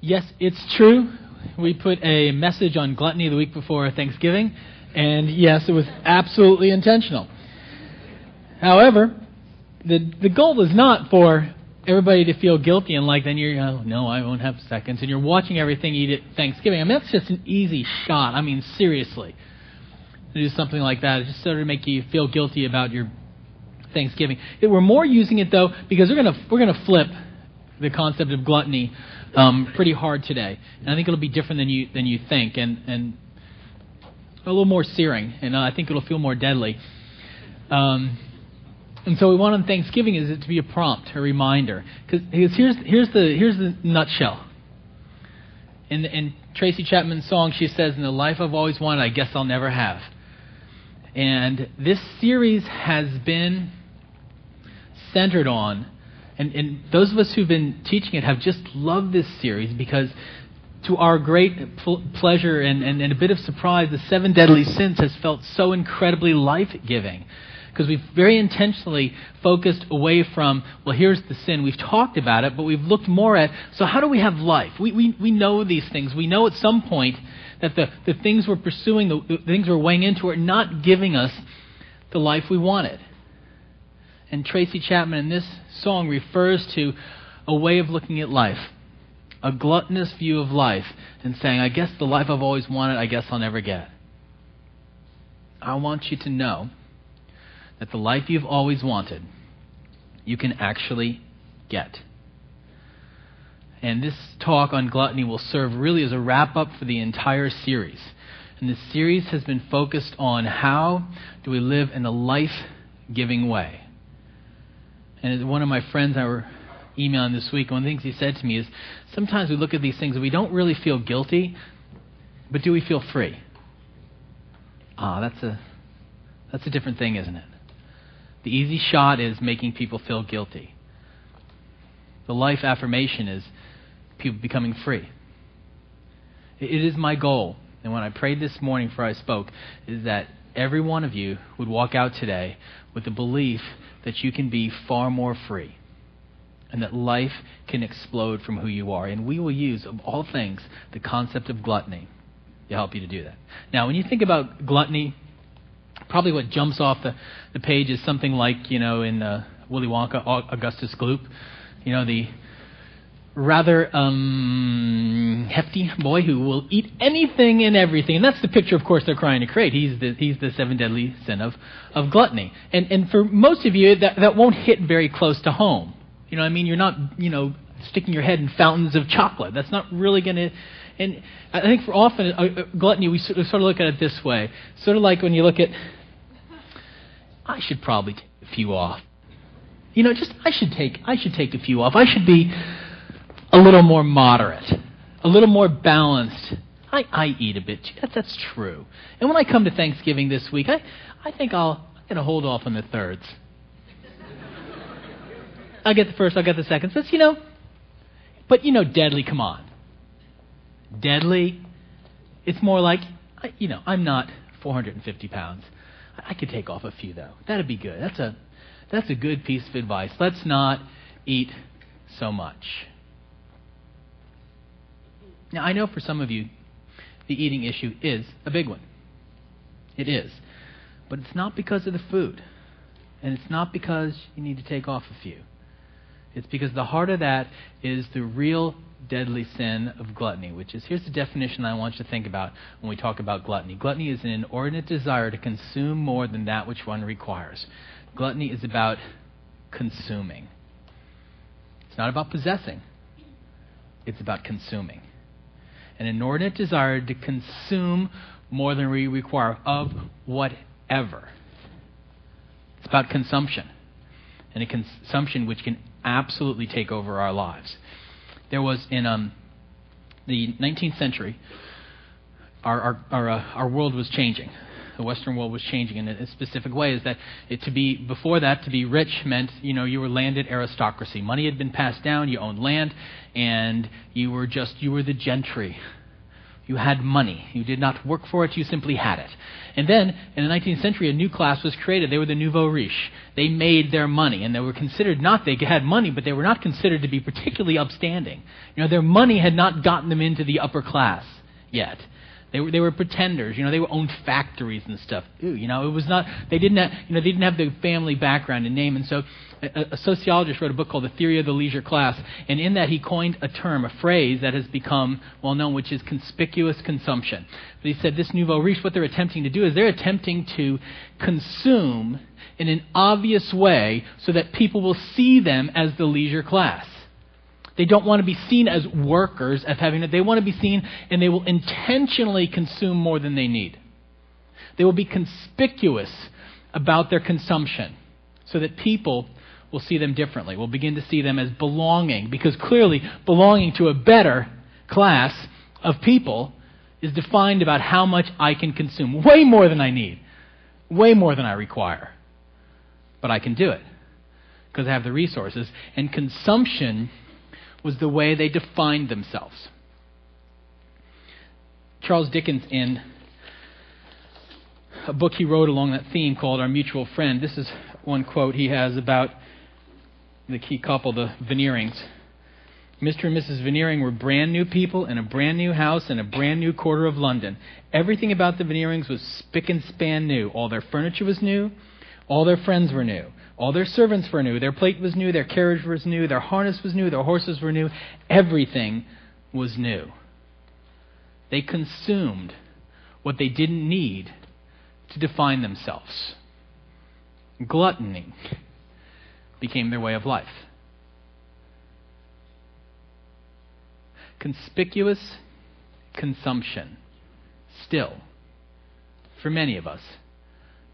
Yes, it's true. We put a message on gluttony the week before Thanksgiving, and yes, it was absolutely intentional. However, the the goal is not for everybody to feel guilty and like then you're oh, no I won't have seconds and you're watching everything eat at Thanksgiving. I mean that's just an easy shot. I mean seriously, to do something like that, just sort of make you feel guilty about your Thanksgiving. We're more using it though because we're gonna we're gonna flip the concept of gluttony um, pretty hard today, and I think it'll be different than you than you think, and and a little more searing, and I think it'll feel more deadly. Um, and so we want on Thanksgiving is it to be a prompt, a reminder, because here's here's the here's the nutshell. In in Tracy Chapman's song, she says, "In the life I've always wanted, I guess I'll never have." And this series has been centered on, and, and those of us who've been teaching it have just loved this series because, to our great pl- pleasure and, and, and a bit of surprise, the seven deadly sins has felt so incredibly life giving because we've very intentionally focused away from, well, here's the sin. We've talked about it, but we've looked more at, so how do we have life? We, we, we know these things. We know at some point that the, the things we're pursuing, the, the things we're weighing into, are not giving us the life we wanted. And Tracy Chapman in this song refers to a way of looking at life, a gluttonous view of life, and saying, I guess the life I've always wanted, I guess I'll never get. I want you to know that the life you've always wanted, you can actually get. And this talk on gluttony will serve really as a wrap up for the entire series. And this series has been focused on how do we live in a life giving way. And one of my friends I were emailing this week, one of the things he said to me is sometimes we look at these things and we don't really feel guilty, but do we feel free? Ah, that's a that's a different thing, isn't it? The easy shot is making people feel guilty. The life affirmation is people becoming free. It is my goal, and when I prayed this morning before I spoke, is that every one of you would walk out today with the belief that you can be far more free and that life can explode from who you are. And we will use, of all things, the concept of gluttony to help you to do that. Now, when you think about gluttony, probably what jumps off the, the page is something like, you know, in uh, Willy Wonka, Augustus Gloop, you know, the rather um, hefty boy who will eat anything and everything. And that's the picture, of course, they're trying to create. He's the, he's the seven deadly sin of, of gluttony. And, and for most of you, that, that won't hit very close to home. You know I mean? You're not, you know, sticking your head in fountains of chocolate. That's not really going to. And I think for often, uh, uh, gluttony, we sort of, sort of look at it this way. Sort of like when you look at I should probably take a few off. You know, just I should take I should take a few off. I should be a little more moderate, a little more balanced. I, I eat a bit. That's that's true. And when I come to Thanksgiving this week, I I think I'll I'm gonna hold off on the thirds. I'll get the first, I'll get the second. So you know, but you know, deadly. Come on, deadly. It's more like, you know, I'm not 450 pounds. I could take off a few though. That'd be good. That's a that's a good piece of advice. Let's not eat so much. Now I know for some of you the eating issue is a big one. It is. But it's not because of the food. And it's not because you need to take off a few. It's because the heart of that is the real deadly sin of gluttony, which is here's the definition I want you to think about when we talk about gluttony. Gluttony is an inordinate desire to consume more than that which one requires. Gluttony is about consuming. It's not about possessing, it's about consuming. An inordinate desire to consume more than we require of whatever. It's about consumption. And a consumption which can absolutely take over our lives there was in um, the 19th century, our, our, our, uh, our world was changing. The Western world was changing in a, specific way. Is that it, to be before that to be rich meant you know you were landed aristocracy. Money had been passed down. You owned land, and you were just you were the gentry. You had money. You did not work for it, you simply had it. And then, in the 19th century, a new class was created. They were the nouveau riche. They made their money, and they were considered not, they had money, but they were not considered to be particularly upstanding. You know, their money had not gotten them into the upper class yet. They were, they were pretenders. You know, they owned factories and stuff. Ooh, you know, it was not, they didn't have, you know, they didn't have the family background and name. And so a, a sociologist wrote a book called The Theory of the Leisure Class. And in that he coined a term, a phrase that has become well known, which is conspicuous consumption. But he said this nouveau riche, what they're attempting to do is they're attempting to consume in an obvious way so that people will see them as the leisure class. They don't want to be seen as workers of having it. They want to be seen and they will intentionally consume more than they need. They will be conspicuous about their consumption so that people will see them differently. We'll begin to see them as belonging because clearly belonging to a better class of people is defined about how much I can consume. Way more than I need. Way more than I require. But I can do it because I have the resources. And consumption was the way they defined themselves. Charles Dickens, in a book he wrote along that theme called Our Mutual Friend, this is one quote he has about the key couple, the Veneerings. Mr. and Mrs. Veneering were brand new people in a brand new house in a brand new quarter of London. Everything about the Veneerings was spick and span new. All their furniture was new. All their friends were new. All their servants were new. Their plate was new. Their carriage was new. Their harness was new. Their horses were new. Everything was new. They consumed what they didn't need to define themselves. Gluttony became their way of life. Conspicuous consumption still, for many of us,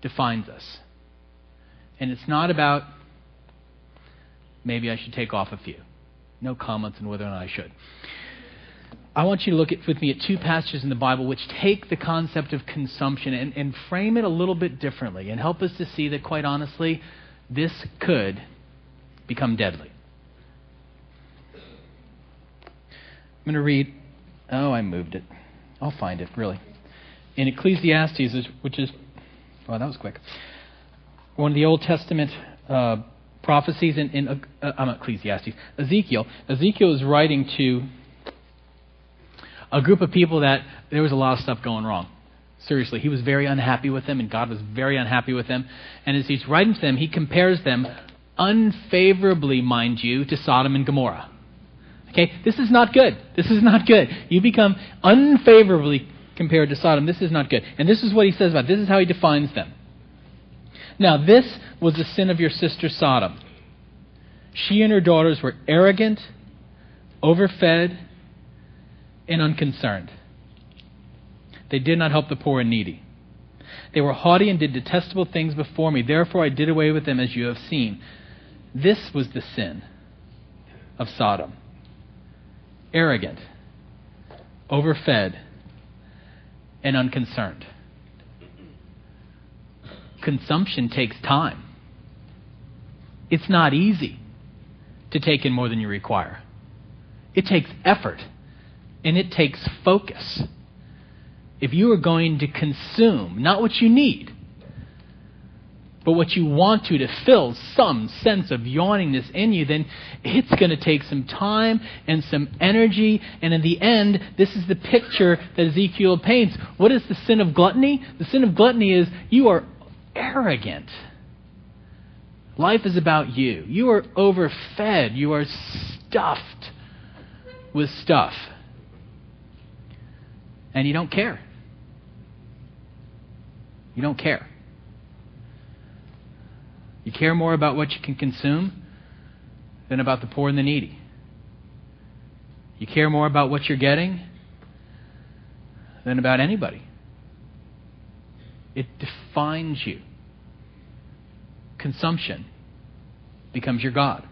defines us. And it's not about maybe I should take off a few. No comments on whether or not I should. I want you to look at, with me at two passages in the Bible which take the concept of consumption and, and frame it a little bit differently and help us to see that, quite honestly, this could become deadly. I'm going to read. Oh, I moved it. I'll find it, really. In Ecclesiastes, which is. Well, that was quick one of the Old Testament uh, prophecies in, in uh, I'm Ecclesiastes, Ezekiel. Ezekiel is writing to a group of people that there was a lot of stuff going wrong. Seriously, he was very unhappy with them, and God was very unhappy with them. And as he's writing to them, he compares them unfavorably, mind you, to Sodom and Gomorrah. Okay, this is not good. This is not good. You become unfavorably compared to Sodom. This is not good. And this is what he says about. It. This is how he defines them. Now, this was the sin of your sister Sodom. She and her daughters were arrogant, overfed, and unconcerned. They did not help the poor and needy. They were haughty and did detestable things before me. Therefore, I did away with them as you have seen. This was the sin of Sodom arrogant, overfed, and unconcerned consumption takes time. It's not easy to take in more than you require. It takes effort and it takes focus. If you are going to consume, not what you need, but what you want to to fill some sense of yawningness in you, then it's going to take some time and some energy. And in the end, this is the picture that Ezekiel paints. What is the sin of gluttony? The sin of gluttony is you are arrogant. Life is about you. You are overfed. You are stuffed with stuff. And you don't care. You don't care. You care more about what you can consume than about the poor and the needy. You care more about what you're getting than about anybody. It defines you. Consumption becomes your God.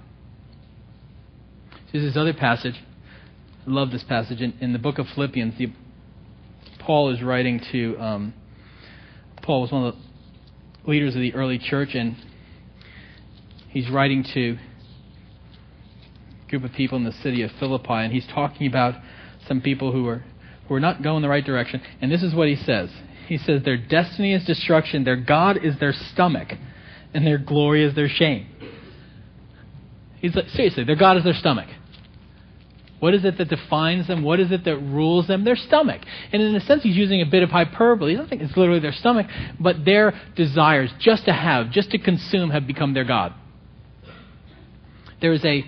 There's this other passage. I love this passage. In, in the book of Philippians, the, Paul is writing to. Um, Paul was one of the leaders of the early church, and he's writing to a group of people in the city of Philippi, and he's talking about some people who were who are not going the right direction. And this is what he says He says, Their destiny is destruction, their God is their stomach, and their glory is their shame. He's like, seriously, their God is their stomach. What is it that defines them? What is it that rules them? Their stomach. And in a sense, he's using a bit of hyperbole. I don't think it's literally their stomach, but their desires, just to have, just to consume, have become their God. There is a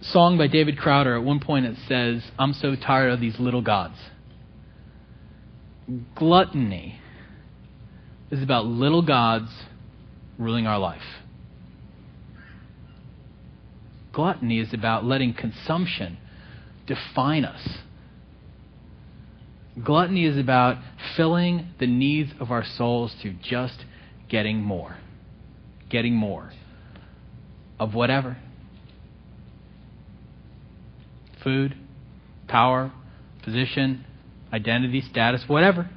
song by David Crowder at one point that says, I'm so tired of these little gods. Gluttony is about little gods ruling our life. Gluttony is about letting consumption define us. Gluttony is about filling the needs of our souls to just getting more. Getting more of whatever food, power, position, identity, status, whatever.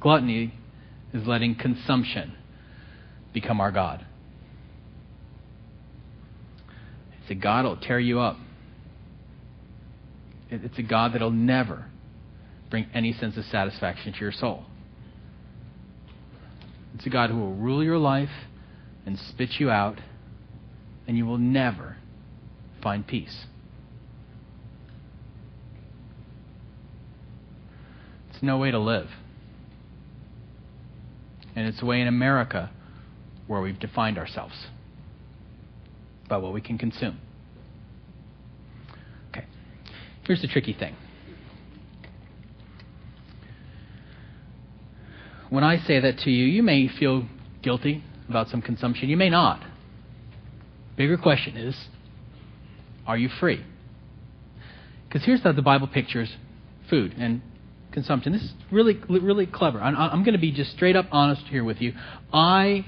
Gluttony is letting consumption become our God. It's a God that'll tear you up. It's a God that'll never bring any sense of satisfaction to your soul. It's a God who will rule your life and spit you out, and you will never find peace. It's no way to live. And it's a way in America where we've defined ourselves by what we can consume. Okay, here's the tricky thing. When I say that to you, you may feel guilty about some consumption. You may not. Bigger question is are you free? Because here's how the Bible pictures food and consumption. This is really, really clever. I'm, I'm going to be just straight up honest here with you. I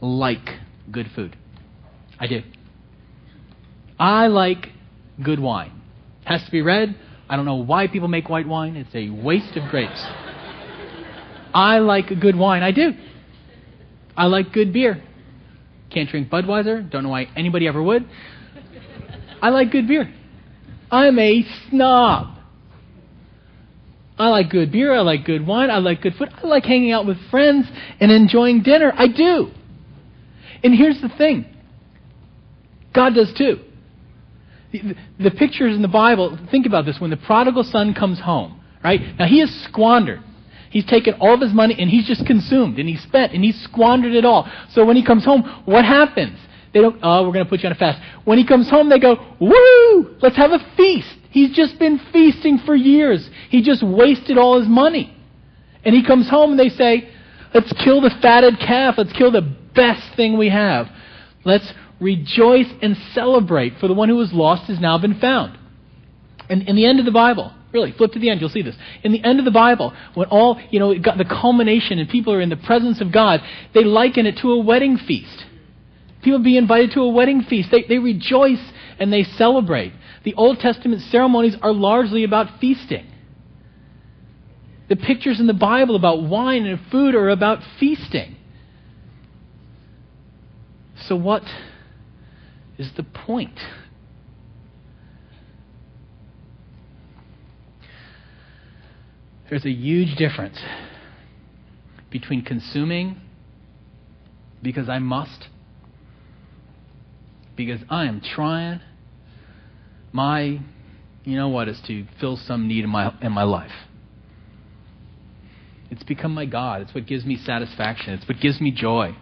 like good food. I do. I like good wine. Has to be red. I don't know why people make white wine. It's a waste of grapes. I like good wine. I do. I like good beer. Can't drink Budweiser. Don't know why anybody ever would. I like good beer. I'm a snob. I like good beer. I like good wine. I like good food. I like hanging out with friends and enjoying dinner. I do. And here's the thing God does too. The, the pictures in the Bible, think about this. When the prodigal son comes home, right? Now he has squandered. He's taken all of his money and he's just consumed and he's spent and he's squandered it all. So when he comes home, what happens? They don't, oh, we're going to put you on a fast. When he comes home, they go, woo, let's have a feast. He's just been feasting for years. He just wasted all his money. And he comes home and they say, let's kill the fatted calf. Let's kill the best thing we have. Let's rejoice and celebrate, for the one who was lost has now been found. And in the end of the Bible, really, flip to the end, you'll see this. In the end of the Bible, when all, you know, it got the culmination and people are in the presence of God, they liken it to a wedding feast. People be invited to a wedding feast. They, they rejoice and they celebrate. The Old Testament ceremonies are largely about feasting. The pictures in the Bible about wine and food are about feasting. So, what is the point. There's a huge difference between consuming because I must, because I am trying my, you know what, is to fill some need in my, in my life. It's become my God. It's what gives me satisfaction. It's what gives me joy.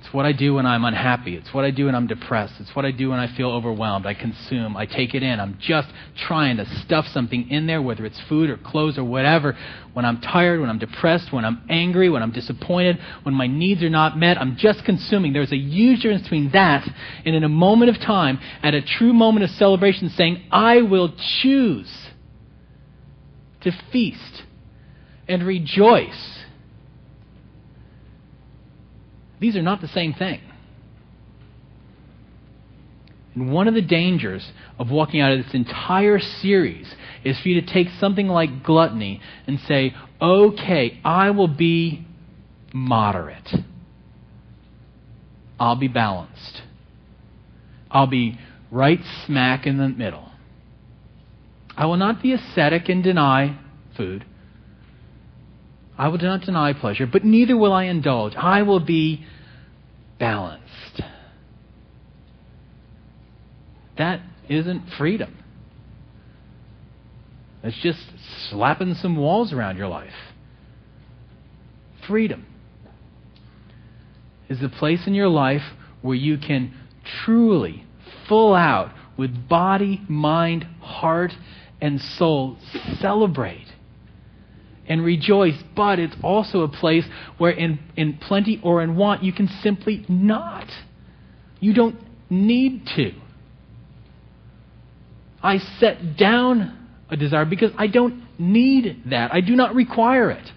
It's what I do when I'm unhappy. It's what I do when I'm depressed. It's what I do when I feel overwhelmed. I consume. I take it in. I'm just trying to stuff something in there, whether it's food or clothes or whatever. When I'm tired, when I'm depressed, when I'm angry, when I'm disappointed, when my needs are not met, I'm just consuming. There's a huge difference between that and in a moment of time, at a true moment of celebration, saying, I will choose to feast and rejoice These are not the same thing. And one of the dangers of walking out of this entire series is for you to take something like gluttony and say, okay, I will be moderate. I'll be balanced. I'll be right smack in the middle. I will not be ascetic and deny food. I will not deny pleasure, but neither will I indulge. I will be balanced. That isn't freedom. It's just slapping some walls around your life. Freedom is the place in your life where you can truly, full out, with body, mind, heart, and soul, celebrate and rejoice. But it's also a place where, in, in plenty or in want, you can simply not. You don't need to. I set down a desire because I don't need that. I do not require it.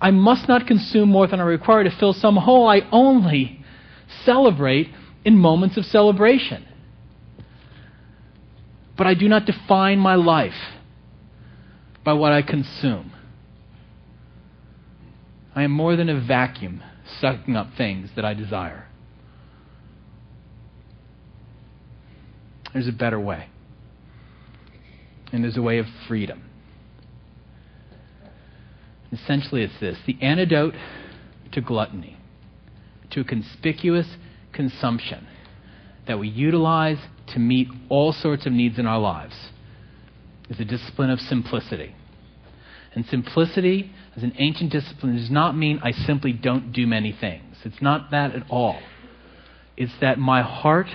I must not consume more than I require to fill some hole. I only celebrate in moments of celebration. But I do not define my life by what I consume. I am more than a vacuum sucking up things that I desire. There's a better way. And there's a way of freedom. Essentially, it's this the antidote to gluttony, to a conspicuous consumption that we utilize to meet all sorts of needs in our lives, is a discipline of simplicity. And simplicity, as an ancient discipline, does not mean I simply don't do many things. It's not that at all. It's that my heart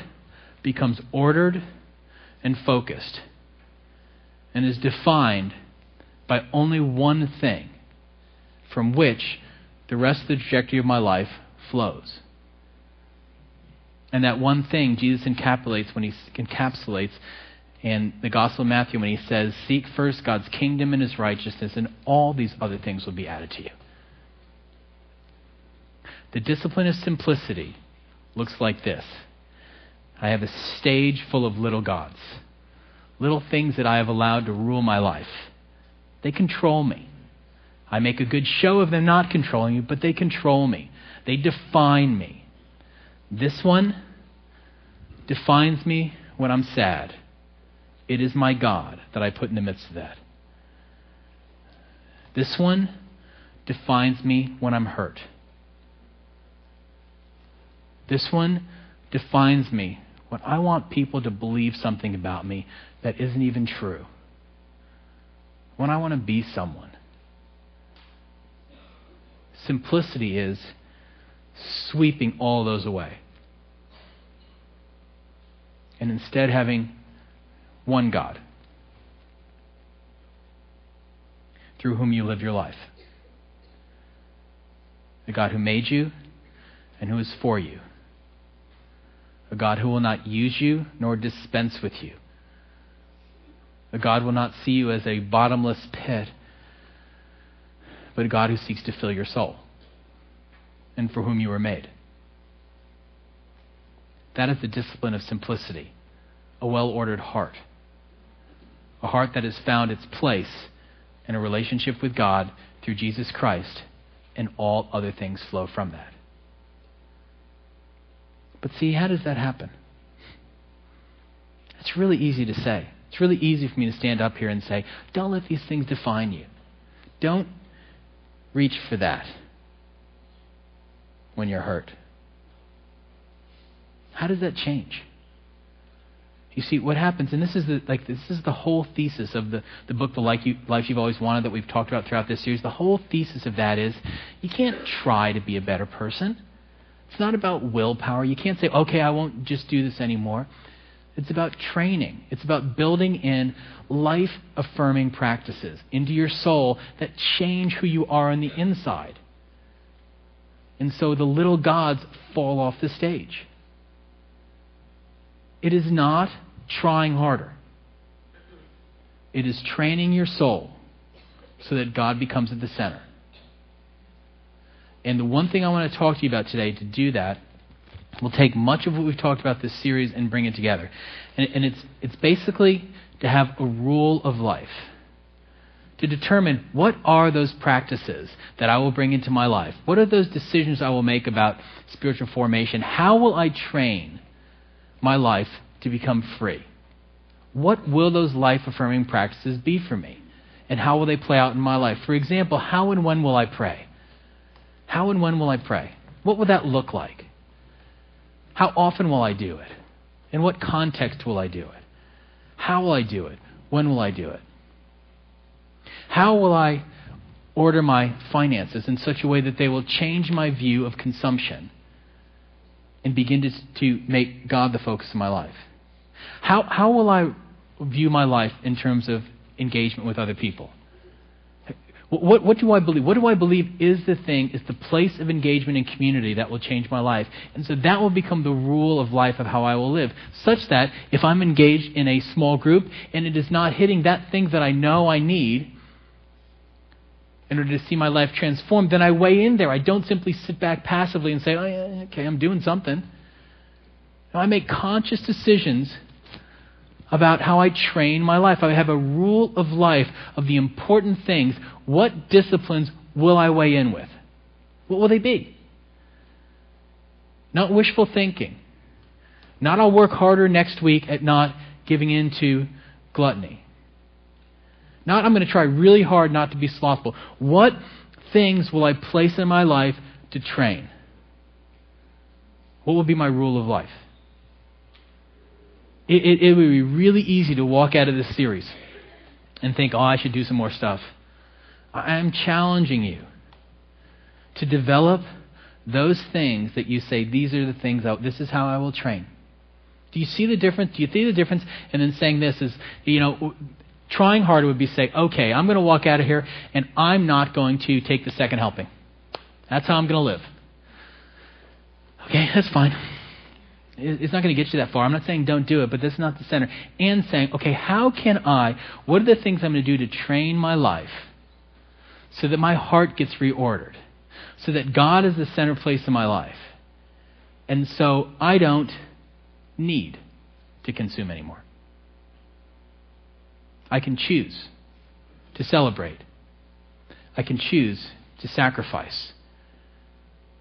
becomes ordered and focused and is defined by only one thing from which the rest of the trajectory of my life flows. And that one thing Jesus encapsulates when he encapsulates in the Gospel of Matthew when he says, Seek first God's kingdom and his righteousness, and all these other things will be added to you. The discipline of simplicity looks like this I have a stage full of little gods, little things that I have allowed to rule my life. They control me. I make a good show of them not controlling me, but they control me. They define me. This one defines me when I'm sad. It is my God that I put in the midst of that. This one defines me when I'm hurt. This one defines me when I want people to believe something about me that isn't even true. When I want to be someone simplicity is sweeping all those away. And instead having one God through whom you live your life. The God who made you and who is for you. A God who will not use you nor dispense with you. A God who will not see you as a bottomless pit but a God who seeks to fill your soul and for whom you were made. That is the discipline of simplicity, a well ordered heart, a heart that has found its place in a relationship with God through Jesus Christ, and all other things flow from that. But see, how does that happen? It's really easy to say. It's really easy for me to stand up here and say, don't let these things define you. Don't reach for that when you're hurt. How does that change? You see, what happens, and this is the like this is the whole thesis of the, the book, The Life, you, Life You've Always Wanted, that we've talked about throughout this series. The whole thesis of that is you can't try to be a better person. It's not about willpower. You can't say, okay, I won't just do this anymore. It's about training. It's about building in life affirming practices into your soul that change who you are on the inside. And so the little gods fall off the stage. It is not trying harder, it is training your soul so that God becomes at the center. And the one thing I want to talk to you about today to do that We'll take much of what we've talked about this series and bring it together. And, and it's, it's basically to have a rule of life. To determine what are those practices that I will bring into my life? What are those decisions I will make about spiritual formation? How will I train my life to become free? what will those life affirming practices be for me? And how will they play out in my life? For example, how and when will I pray? How and when will I pray? What will that look like? How often will I do it? In what context will I do it? How will I do it? When will I do it? How will I order my finances in such a way that they will change my view of consumption and begin to, to make God the focus of my life? How, how will I view my life in terms of engagement with other people? What, what, do I believe? What do I believe is the thing, is the place of engagement and community that will change my life? And so that will become the rule of life of how I will live, such that if I'm engaged in a small group and it is not hitting that thing that I know I need in order to see my life transformed, then I weigh in there. I don't simply sit back passively and say, oh, yeah, okay, I'm doing something. No, I make conscious decisions about how I train my life. I have a rule of life of the important things. What disciplines will I weigh in with? What will they be? Not wishful thinking. Not I'll work harder next week at not giving in to gluttony. Not I'm going to try really hard not to be slothful. What things will I place in my life to train? What will be my rule of life? it, it, it would be really easy to walk out of this series and think, oh, I should do some more stuff. I am challenging you to develop those things that you say, these are the things, I, this is how I will train. Do you see the difference? Do you see the difference? And then saying this is, you know, trying harder would be say, okay, I'm going to walk out of here and I'm not going to take the second helping. That's how I'm going to live. Okay, that's fine. It's not going to get you that far. I'm not saying don't do it, but that's not the center. And saying, okay, how can I, what are the things I'm going to do to train my life so that my heart gets reordered? So that God is the center place in my life. And so I don't need to consume anymore. I can choose to celebrate. I can choose to sacrifice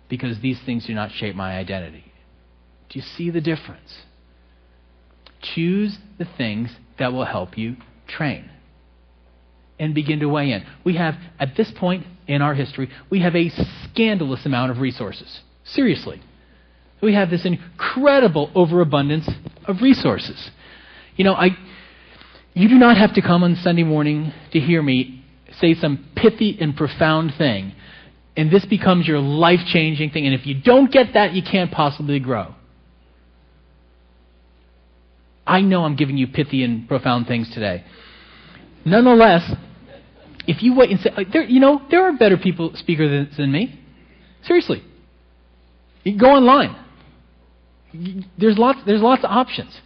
because these things do not shape my identity. Do you see the difference? Choose the things that will help you train and begin to weigh in. We have, at this point in our history, we have a scandalous amount of resources. Seriously. We have this incredible overabundance of resources. You know, I, you do not have to come on Sunday morning to hear me say some pithy and profound thing, and this becomes your life changing thing. And if you don't get that, you can't possibly grow. I know I'm giving you pithy and profound things today. Nonetheless, if you wait and say, uh, there, you know, there are better people speakers than, than me. Seriously, you go online. There's lots. There's lots of options.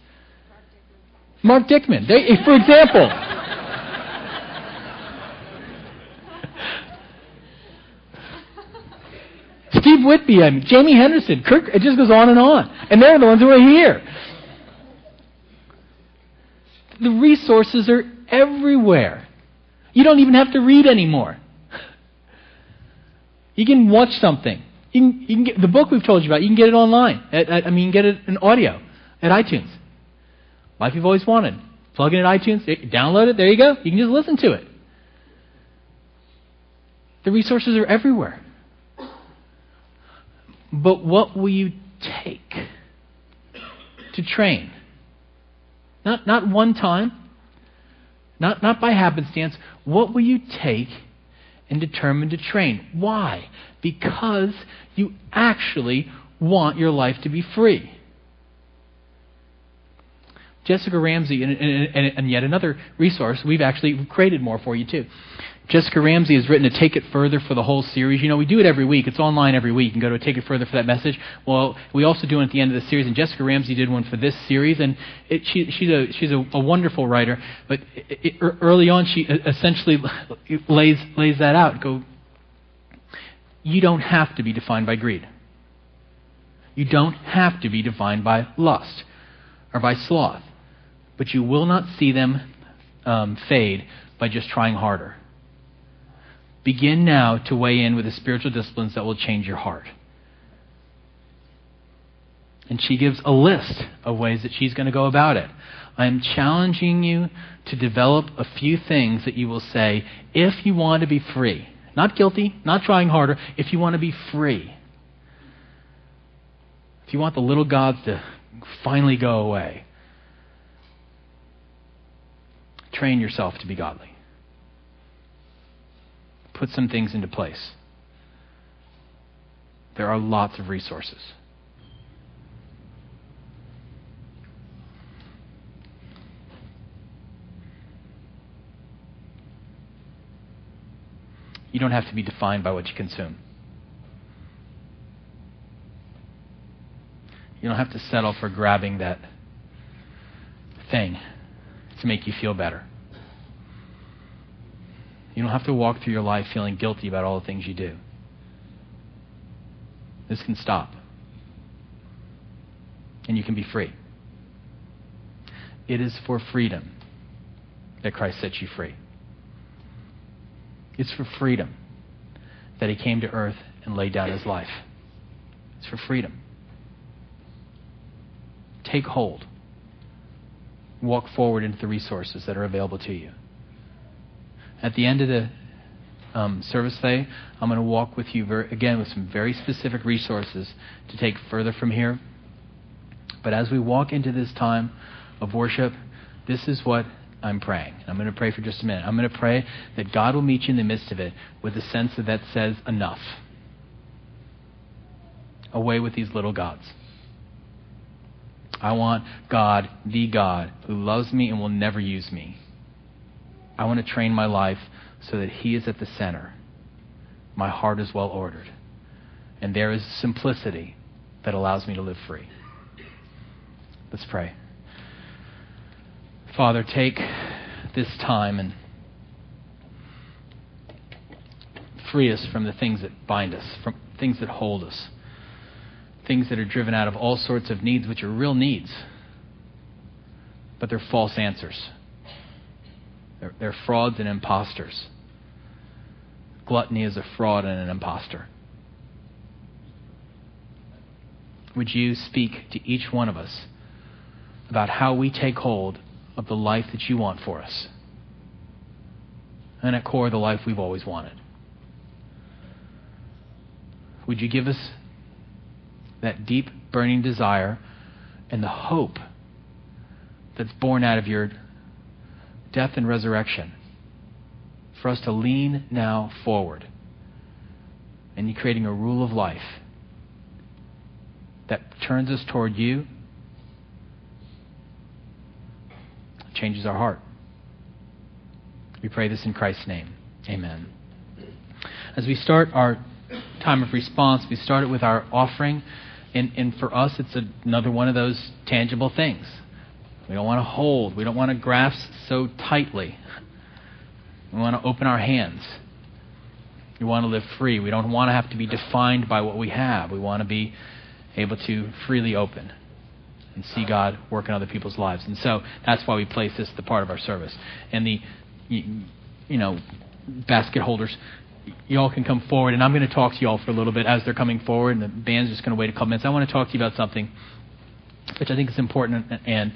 Mark Dickman, they, for example. Steve Whitby, I mean, Jamie Henderson, Kirk, it just goes on and on. And they're the ones who are here. The resources are everywhere. You don't even have to read anymore. You can watch something. You can, you can get the book we've told you about. You can get it online. At, at, I mean, get it in audio at iTunes. Life you've always wanted. Plug in at iTunes, download it. There you go. You can just listen to it. The resources are everywhere. But what will you take to train? Not, not one time, not, not by happenstance. What will you take and determine to train? Why? Because you actually want your life to be free. Jessica Ramsey, and, and, and, yet another resource, we've actually created more for you too. Jessica Ramsey has written a Take It Further for the whole series. You know, we do it every week. It's online every week. You can go to Take It Further for that message. Well, we also do it at the end of the series, and Jessica Ramsey did one for this series, and it, she, she's, a, she's a, a wonderful writer. But it, it, er, early on, she uh, essentially lays, lays that out. Go, you don't have to be defined by greed. You don't have to be defined by lust or by sloth. But you will not see them um, fade by just trying harder. Begin now to weigh in with the spiritual disciplines that will change your heart. And she gives a list of ways that she's going to go about it. I'm challenging you to develop a few things that you will say if you want to be free. Not guilty, not trying harder, if you want to be free. If you want the little gods to finally go away, train yourself to be godly. Put some things into place. There are lots of resources. You don't have to be defined by what you consume. You don't have to settle for grabbing that thing to make you feel better. You don't have to walk through your life feeling guilty about all the things you do. This can stop. And you can be free. It is for freedom that Christ sets you free. It's for freedom that he came to earth and laid down his life. It's for freedom. Take hold. Walk forward into the resources that are available to you. At the end of the um, service today, I'm going to walk with you again with some very specific resources to take further from here. But as we walk into this time of worship, this is what I'm praying. I'm going to pray for just a minute. I'm going to pray that God will meet you in the midst of it with a sense that that says enough. Away with these little gods. I want God, the God, who loves me and will never use me. I want to train my life so that He is at the center. My heart is well ordered. And there is simplicity that allows me to live free. Let's pray. Father, take this time and free us from the things that bind us, from things that hold us, things that are driven out of all sorts of needs, which are real needs, but they're false answers. They're, they're frauds and imposters. Gluttony is a fraud and an impostor. Would you speak to each one of us about how we take hold of the life that you want for us. And at core, the life we've always wanted. Would you give us that deep, burning desire and the hope that's born out of your death and resurrection for us to lean now forward and you creating a rule of life that turns us toward you changes our heart. We pray this in Christ's name. Amen. As we start our time of response, we start it with our offering. And, and for us, it's another one of those tangible things. We don't want to hold, we don't want to grasp so tightly. We want to open our hands. We want to live free. We don't want to have to be defined by what we have. We want to be able to freely open and see God work in other people's lives. And so that's why we place this as the part of our service. And the, you know, basket holders, y'all can come forward, and I'm going to talk to y'all for a little bit as they're coming forward, and the band's just going to wait a couple minutes. I want to talk to you about something which I think is important, and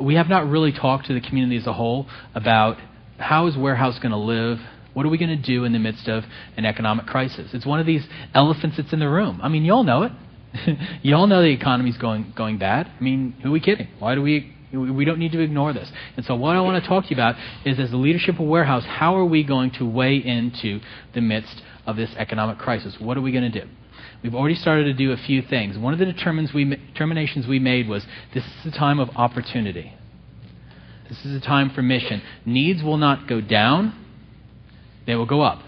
we have not really talked to the community as a whole about how is Warehouse going to live what are we going to do in the midst of an economic crisis? It's one of these elephants that's in the room. I mean, you all know it. you all know the economy's going going bad. I mean, who are we kidding? Why do we? We don't need to ignore this. And so, what I want to talk to you about is, as the leadership of Warehouse, how are we going to weigh into the midst of this economic crisis? What are we going to do? We've already started to do a few things. One of the determinations we made was this is a time of opportunity. This is a time for mission. Needs will not go down, they will go up.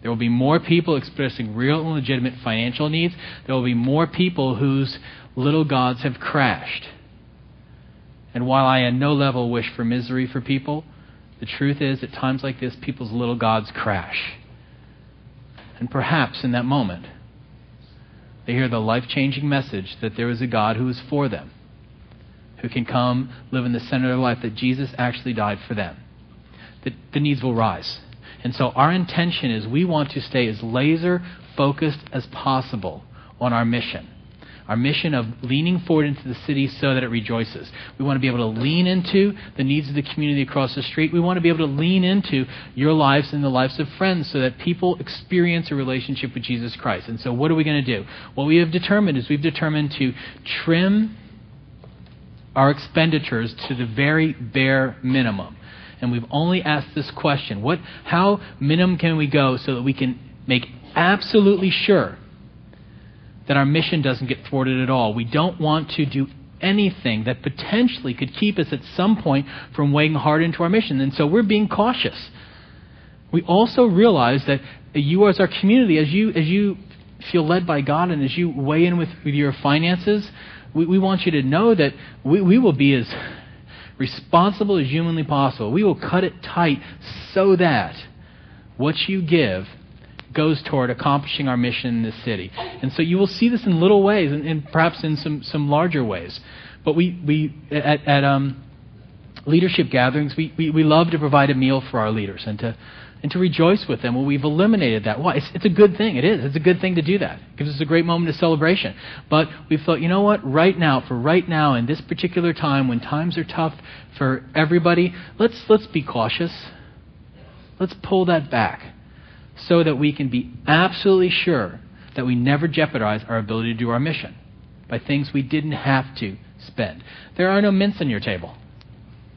There will be more people expressing real and legitimate financial needs. There will be more people whose little gods have crashed. And while I at no level wish for misery for people, the truth is, at times like this, people's little gods crash. And perhaps in that moment, they hear the life changing message that there is a God who is for them, who can come live in the center of their life, that Jesus actually died for them. That the needs will rise. And so our intention is we want to stay as laser focused as possible on our mission. Our mission of leaning forward into the city so that it rejoices. We want to be able to lean into the needs of the community across the street. We want to be able to lean into your lives and the lives of friends so that people experience a relationship with Jesus Christ. And so, what are we going to do? What we have determined is we've determined to trim our expenditures to the very bare minimum. And we've only asked this question what, how minimum can we go so that we can make absolutely sure that our mission doesn't get thwarted at all? We don't want to do anything that potentially could keep us at some point from weighing hard into our mission. And so we're being cautious. We also realize that you, as our community, as you, as you feel led by God and as you weigh in with, with your finances, we, we want you to know that we, we will be as responsible as humanly possible. We will cut it tight so that what you give goes toward accomplishing our mission in this city. And so you will see this in little ways and, and perhaps in some, some larger ways. But we, we at, at um, leadership gatherings, we, we, we love to provide a meal for our leaders and to and to rejoice with them. Well, we've eliminated that. Why? It's, it's, a good thing. It is. It's a good thing to do that. It gives us a great moment of celebration. But we thought, you know what? Right now, for right now, in this particular time, when times are tough for everybody, let's let's be cautious. Let's pull that back, so that we can be absolutely sure that we never jeopardize our ability to do our mission by things we didn't have to spend. There are no mints on your table.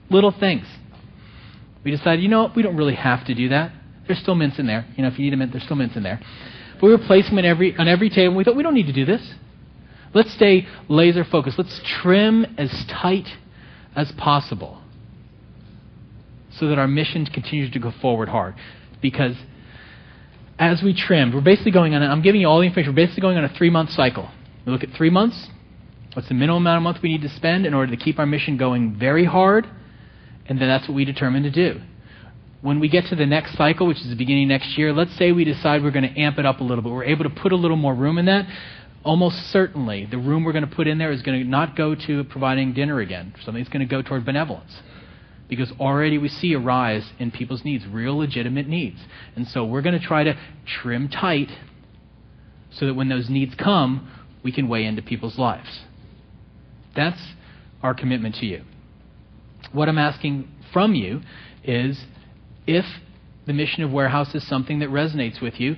Little things we decided, you know what, we don't really have to do that. There's still mints in there. You know, if you need a mint, there's still mints in there. But we were placing them in every, on every table. We thought, we don't need to do this. Let's stay laser focused. Let's trim as tight as possible so that our mission continues to go forward hard. Because as we trimmed, we're basically going on, I'm giving you all the information, we're basically going on a three month cycle. We look at three months. What's the minimum amount of month we need to spend in order to keep our mission going very hard? And then that's what we determine to do. When we get to the next cycle, which is the beginning next year, let's say we decide we're going to amp it up a little bit. We're able to put a little more room in that. Almost certainly, the room we're going to put in there is going to not go to providing dinner again. Something that's going to go toward benevolence. Because already we see a rise in people's needs, real legitimate needs. And so we're going to try to trim tight so that when those needs come, we can weigh into people's lives. That's our commitment to you what I'm asking from you is if the mission of Warehouse is something that resonates with you,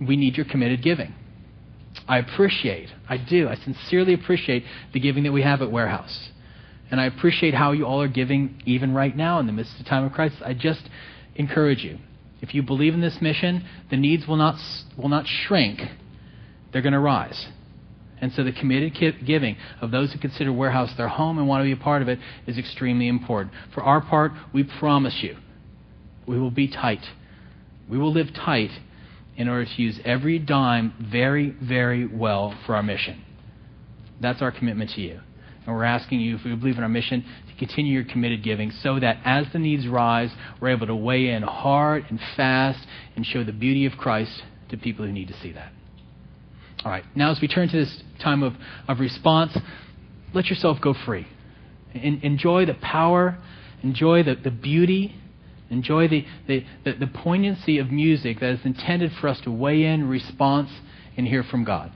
we need your committed giving. I appreciate, I do, I sincerely appreciate the giving that we have at Warehouse. And I appreciate how you all are giving even right now in the midst of time of crisis. I just encourage you. If you believe in this mission, the needs will not, will not shrink, they're going to rise. And so the committed giving of those who consider Warehouse their home and want to be a part of it is extremely important. For our part, we promise you, we will be tight. We will live tight in order to use every dime very, very well for our mission. That's our commitment to you. And we're asking you, if we believe in our mission, to continue your committed giving so that as the needs rise, we're able to weigh in hard and fast and show the beauty of Christ to people who need to see that. All right, now as we turn to this time of, of response, let yourself go free. En- enjoy the power, enjoy the, the beauty, enjoy the, the, the, the poignancy of music that is intended for us to weigh in response and hear from God.